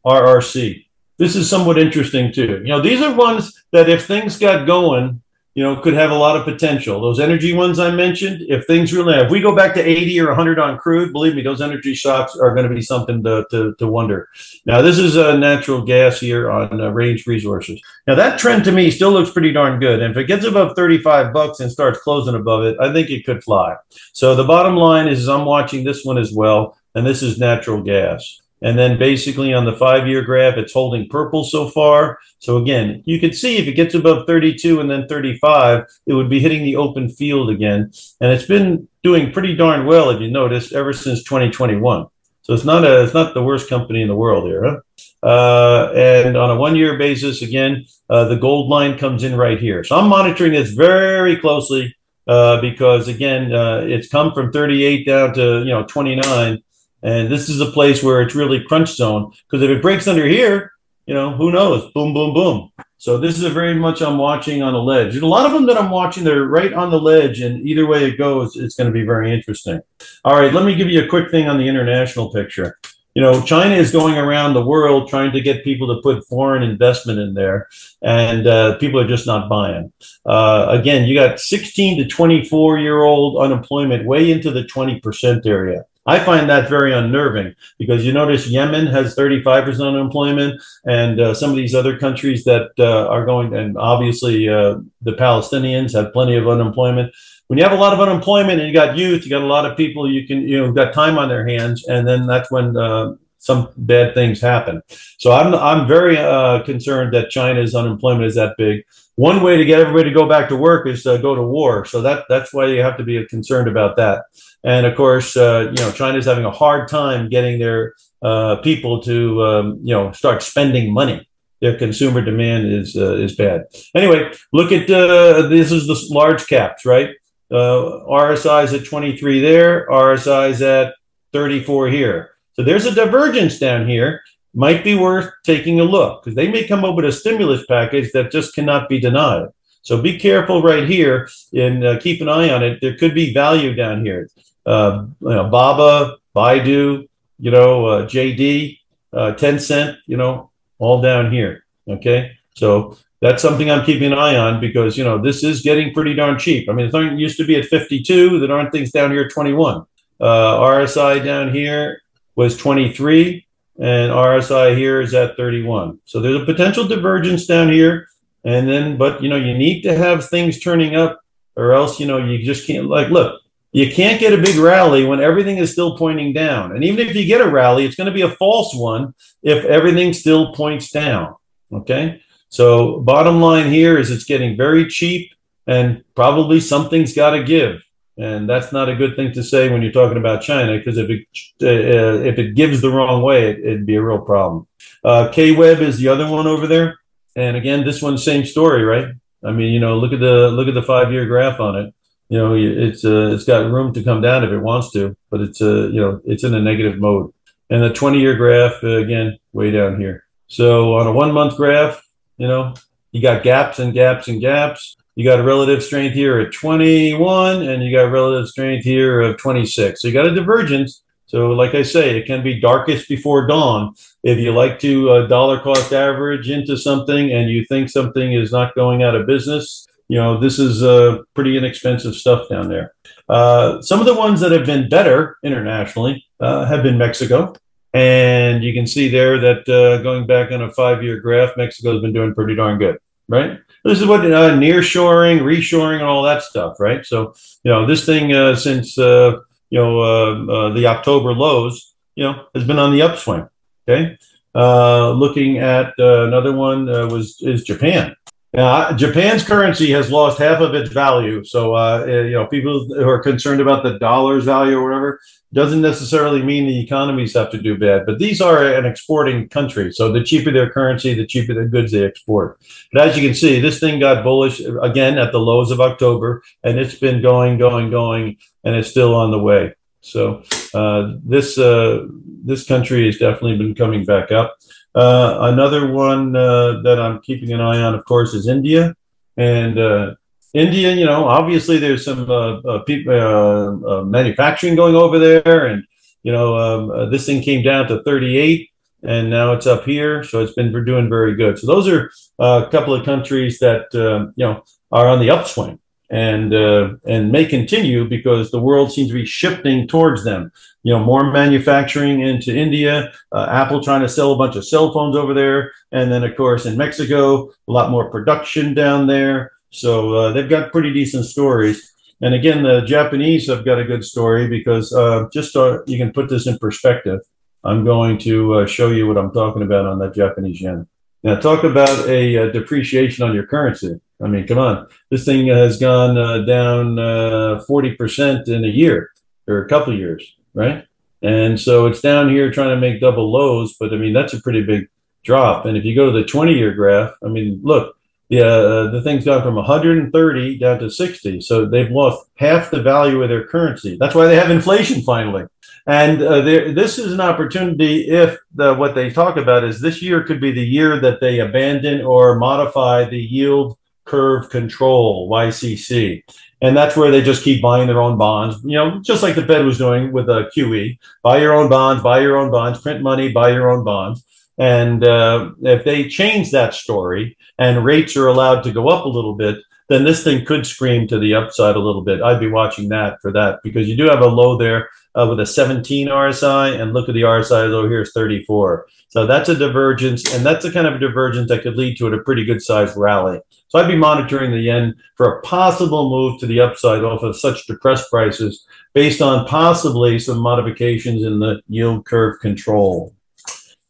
RRC. This is somewhat interesting too. You know, these are ones that if things got going, you know, could have a lot of potential. Those energy ones I mentioned, if things really, if we go back to 80 or 100 on crude, believe me, those energy shocks are going to be something to, to, to wonder. Now, this is a natural gas here on uh, Range Resources. Now, that trend to me still looks pretty darn good. And if it gets above 35 bucks and starts closing above it, I think it could fly. So the bottom line is I'm watching this one as well, and this is natural gas. And then basically on the five year graph, it's holding purple so far. So again, you can see if it gets above 32 and then 35, it would be hitting the open field again. And it's been doing pretty darn well, if you notice, ever since 2021. So it's not a, it's not the worst company in the world here. Huh? Uh, and on a one year basis, again, uh, the gold line comes in right here. So I'm monitoring this very closely uh, because again, uh, it's come from 38 down to, you know, 29 and this is a place where it's really crunch zone because if it breaks under here, you know, who knows? Boom, boom, boom. So this is a very much I'm watching on a ledge. And a lot of them that I'm watching, they're right on the ledge, and either way it goes, it's going to be very interesting. All right, let me give you a quick thing on the international picture. You know, China is going around the world trying to get people to put foreign investment in there, and uh, people are just not buying. Uh, again, you got 16 to 24 year old unemployment way into the 20% area. I find that very unnerving because you notice Yemen has 35% unemployment, and uh, some of these other countries that uh, are going, and obviously uh, the Palestinians have plenty of unemployment. When you have a lot of unemployment and you got youth, you got a lot of people you can, you know, got time on their hands, and then that's when uh, some bad things happen. So I'm I'm very uh, concerned that China's unemployment is that big. One way to get everybody to go back to work is to go to war. So that that's why you have to be concerned about that. And of course, uh, you know, China's having a hard time getting their uh, people to, um, you know, start spending money. Their consumer demand is uh, is bad. Anyway, look at uh, this is the large caps, right? Uh, RSI is at 23 there. RSI is at 34 here. So there's a divergence down here. Might be worth taking a look because they may come up with a stimulus package that just cannot be denied. So be careful right here and uh, keep an eye on it. There could be value down here uh, you know, Baba, Baidu, you know, uh, JD, uh, Tencent, you know, all down here. Okay, so that's something I'm keeping an eye on because you know this is getting pretty darn cheap. I mean, it used to be at 52. There aren't things down here at 21. Uh, RSI down here was 23, and RSI here is at 31. So there's a potential divergence down here. And then, but you know, you need to have things turning up, or else you know you just can't. Like, look, you can't get a big rally when everything is still pointing down. And even if you get a rally, it's going to be a false one if everything still points down. Okay. So, bottom line here is it's getting very cheap and probably something's got to give. And that's not a good thing to say when you're talking about China because if it uh, if it gives the wrong way, it, would be a real problem. Uh, KWEB is the other one over there, and again, this one same story, right? I mean, you know, look at the look at the five year graph on it you know, it's uh, it's got room to come down if it wants to, but it's uh, you know, it's in a negative mode. And the 20 year graph, uh, again, way down here. So on a one month graph, you know, you got gaps and gaps and gaps. You got a relative strength here at 21, and you got relative strength here of 26. So you got a divergence. So, like I say, it can be darkest before dawn. If you like to uh, dollar cost average into something and you think something is not going out of business, you know, this is uh, pretty inexpensive stuff down there. Uh, some of the ones that have been better internationally uh, have been Mexico. And you can see there that uh, going back on a five year graph, Mexico has been doing pretty darn good, right? This is what uh, nearshoring, reshoring, and all that stuff, right? So, you know, this thing uh, since, uh, you know, uh, uh, the October lows, you know, has been on the upswing, okay? looking at another one was is Japan. Now, Japan's currency has lost half of its value. So, uh, you know, people who are concerned about the dollar's value or whatever doesn't necessarily mean the economies have to do bad. But these are an exporting country. So, the cheaper their currency, the cheaper the goods they export. But as you can see, this thing got bullish again at the lows of October, and it's been going, going, going, and it's still on the way. So, uh, this uh, this country has definitely been coming back up. Uh, another one uh, that I'm keeping an eye on, of course, is India. And uh, India, you know, obviously there's some uh, uh, uh, manufacturing going over there. And, you know, um, this thing came down to 38 and now it's up here. So it's been doing very good. So those are a couple of countries that, you know, are on the upswing and uh, and may continue because the world seems to be shifting towards them. You know, more manufacturing into India, uh, Apple trying to sell a bunch of cell phones over there, and then of course in Mexico, a lot more production down there. So uh, they've got pretty decent stories. And again, the Japanese have got a good story because uh, just so you can put this in perspective, I'm going to uh, show you what I'm talking about on that Japanese yen. Now, talk about a, a depreciation on your currency. I mean, come on. This thing has gone uh, down uh, 40% in a year or a couple years, right? And so it's down here trying to make double lows, but I mean, that's a pretty big drop. And if you go to the 20 year graph, I mean, look, yeah, uh, the thing's gone from 130 down to 60. So they've lost half the value of their currency. That's why they have inflation finally. And uh, this is an opportunity if the, what they talk about is this year could be the year that they abandon or modify the yield curve control, YCC. And that's where they just keep buying their own bonds, you know, just like the Fed was doing with the QE. Buy your own bonds, buy your own bonds, print money, buy your own bonds. And uh, if they change that story and rates are allowed to go up a little bit, then this thing could scream to the upside a little bit. I'd be watching that for that because you do have a low there uh, with a 17 RSI, and look at the RSI low here is 34. So that's a divergence, and that's the kind of a divergence that could lead to a pretty good sized rally. So I'd be monitoring the yen for a possible move to the upside off of such depressed prices based on possibly some modifications in the yield curve control.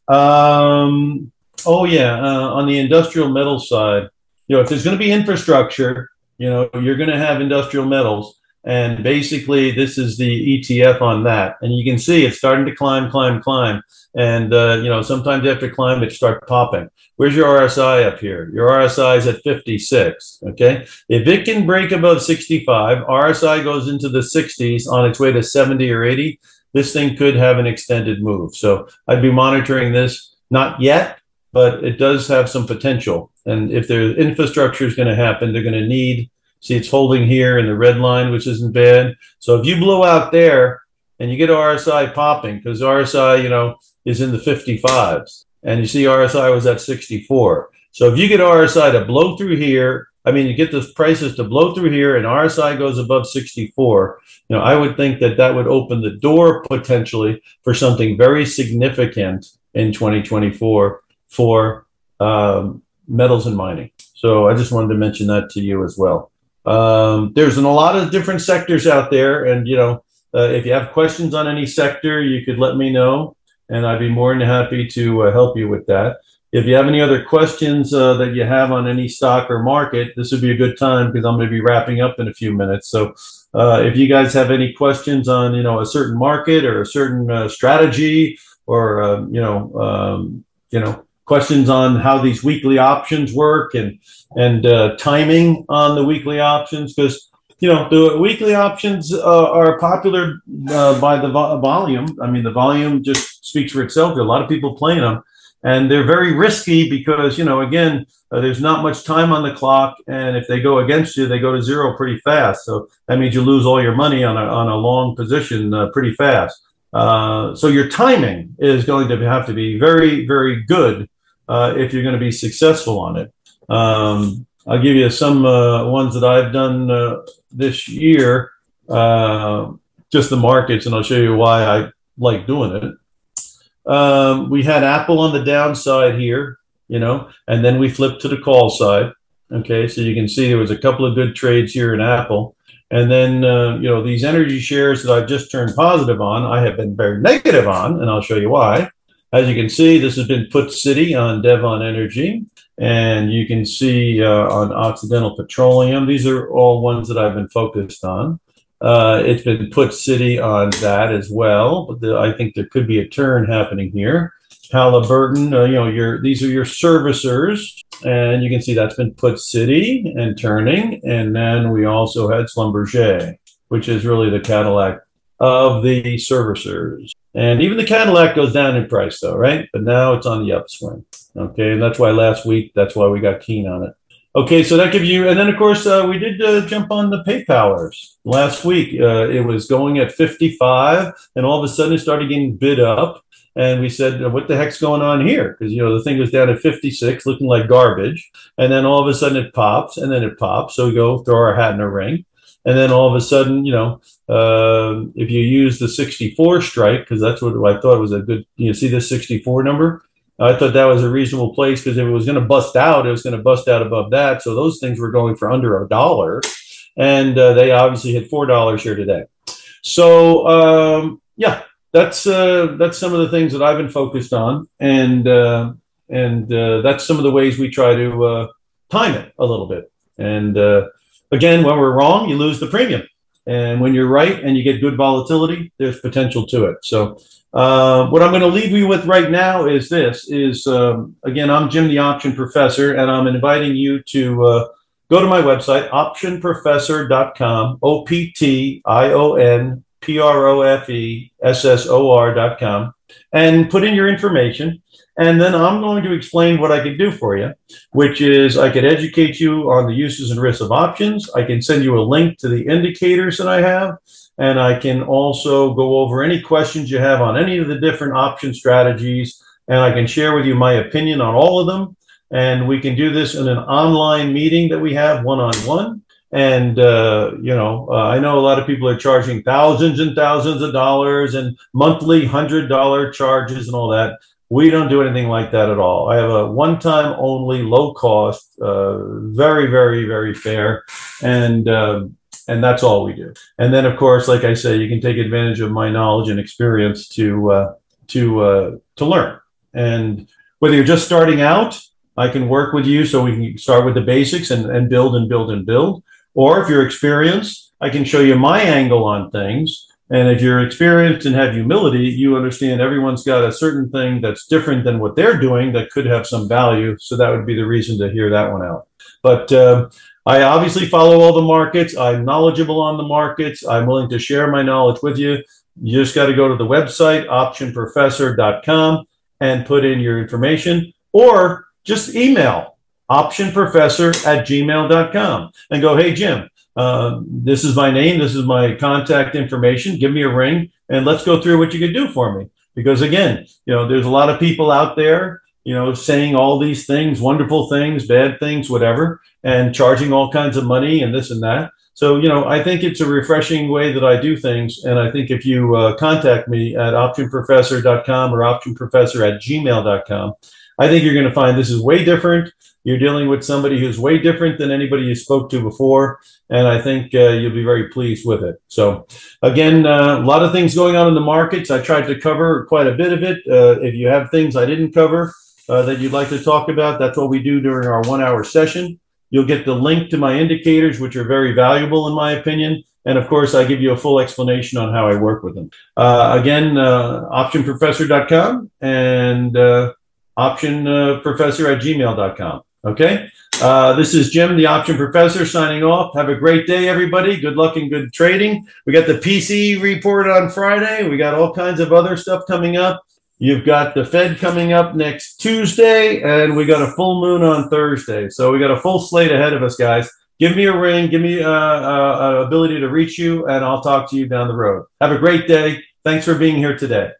Um, oh, yeah, uh, on the industrial metal side, you know, if there's going to be infrastructure, you know, you're going to have industrial metals. And basically, this is the ETF on that. And you can see it's starting to climb, climb, climb. And, uh, you know, sometimes after climb, it start popping. Where's your RSI up here? Your RSI is at 56. Okay. If it can break above 65, RSI goes into the 60s on its way to 70 or 80. This thing could have an extended move. So I'd be monitoring this. Not yet, but it does have some potential. And if their infrastructure is going to happen, they're going to need See, it's holding here in the red line, which isn't bad. So if you blow out there and you get RSI popping, because RSI, you know, is in the 55s, and you see RSI was at 64. So if you get RSI to blow through here, I mean, you get the prices to blow through here, and RSI goes above 64. You know, I would think that that would open the door potentially for something very significant in 2024 for um, metals and mining. So I just wanted to mention that to you as well. Um, there's a lot of different sectors out there, and you know, uh, if you have questions on any sector, you could let me know, and I'd be more than happy to uh, help you with that. If you have any other questions uh, that you have on any stock or market, this would be a good time because I'm going to be wrapping up in a few minutes. So, uh, if you guys have any questions on you know a certain market or a certain uh, strategy, or um, you know, um, you know, questions on how these weekly options work and and uh, timing on the weekly options because you know, the weekly options uh, are popular uh, by the vo- volume. I mean, the volume just speaks for itself. There are a lot of people playing them, and they're very risky because, you know, again, uh, there's not much time on the clock, and if they go against you, they go to zero pretty fast. So that means you lose all your money on a on a long position uh, pretty fast. Uh, so your timing is going to have to be very, very good uh, if you're going to be successful on it. Um, I'll give you some uh, ones that I've done uh, this year, just the markets, and I'll show you why I like doing it. Um, we had Apple on the downside here, you know, and then we flipped to the call side. Okay, so you can see there was a couple of good trades here in Apple. And then, uh, you know, these energy shares that I've just turned positive on, I have been very negative on, and I'll show you why. As you can see, this has been put city on Devon Energy and you can see uh, on Occidental Petroleum. These are all ones that I've been focused on. Uh, it's been put city on that as well, but the, I think there could be a turn happening here. Halliburton, uh, you know, your these are your servicers, and you can see that's been put city and turning. And then we also had Schlumberger, which is really the Cadillac of the servicers. And even the Cadillac goes down in price, though, right? But now it's on the upswing. Okay, and that's why last week, that's why we got keen on it. Okay, so that gives you, and then of course uh, we did uh, jump on the PayPalers last week. Uh, it was going at 55, and all of a sudden it started getting bid up, and we said, "What the heck's going on here?" Because you know the thing was down at 56, looking like garbage, and then all of a sudden it pops, and then it pops. So we go throw our hat in a ring, and then all of a sudden, you know, uh, if you use the 64 strike, because that's what I thought was a good, you know, see this 64 number? I thought that was a reasonable place because if it was going to bust out, it was going to bust out above that. So those things were going for under a dollar, and uh, they obviously hit four dollars here today. So um, yeah, that's uh, that's some of the things that I've been focused on, and uh, and uh, that's some of the ways we try to uh, time it a little bit. And uh, again, when we're wrong, you lose the premium. And when you're right and you get good volatility, there's potential to it. So uh, what I'm going to leave you with right now is this: is um, again, I'm Jim, the option professor, and I'm inviting you to uh, go to my website, optionprofessor.com, O P T I O N P R O F E S S O R.com, and put in your information. And then I'm going to explain what I can do for you, which is I could educate you on the uses and risks of options. I can send you a link to the indicators that I have. And I can also go over any questions you have on any of the different option strategies. And I can share with you my opinion on all of them. And we can do this in an online meeting that we have one on one. And, uh, you know, uh, I know a lot of people are charging thousands and thousands of dollars and monthly $100 charges and all that. We don't do anything like that at all. I have a one time only, low cost, uh, very, very, very fair. And, uh, and that's all we do. And then, of course, like I say, you can take advantage of my knowledge and experience to uh, to uh, to learn. And whether you're just starting out, I can work with you so we can start with the basics and, and build and build and build. Or if you're experienced, I can show you my angle on things and if you're experienced and have humility, you understand everyone's got a certain thing that's different than what they're doing that could have some value. So that would be the reason to hear that one out. But uh, I obviously follow all the markets. I'm knowledgeable on the markets. I'm willing to share my knowledge with you. You just got to go to the website, optionprofessor.com, and put in your information or just email optionprofessor at gmail.com and go, hey, Jim, uh, this is my name. This is my contact information. Give me a ring and let's go through what you can do for me. Because again, you know, there's a lot of people out there, you know, saying all these things, wonderful things, bad things, whatever, and charging all kinds of money and this and that. So, you know, I think it's a refreshing way that I do things. And I think if you uh, contact me at optionprofessor.com or optionprofessor at gmail.com, I think you're going to find this is way different. You're dealing with somebody who's way different than anybody you spoke to before, and I think uh, you'll be very pleased with it. So, again, uh, a lot of things going on in the markets. I tried to cover quite a bit of it. Uh, if you have things I didn't cover uh, that you'd like to talk about, that's what we do during our one hour session. You'll get the link to my indicators, which are very valuable in my opinion. And of course, I give you a full explanation on how I work with them. Uh, again, uh, optionprofessor.com and optionprofessor at gmail.com. Okay. Uh, this is Jim, the option professor, signing off. Have a great day, everybody. Good luck and good trading. We got the PC report on Friday. We got all kinds of other stuff coming up. You've got the Fed coming up next Tuesday, and we got a full moon on Thursday. So we got a full slate ahead of us, guys. Give me a ring. Give me uh, uh, ability to reach you, and I'll talk to you down the road. Have a great day. Thanks for being here today.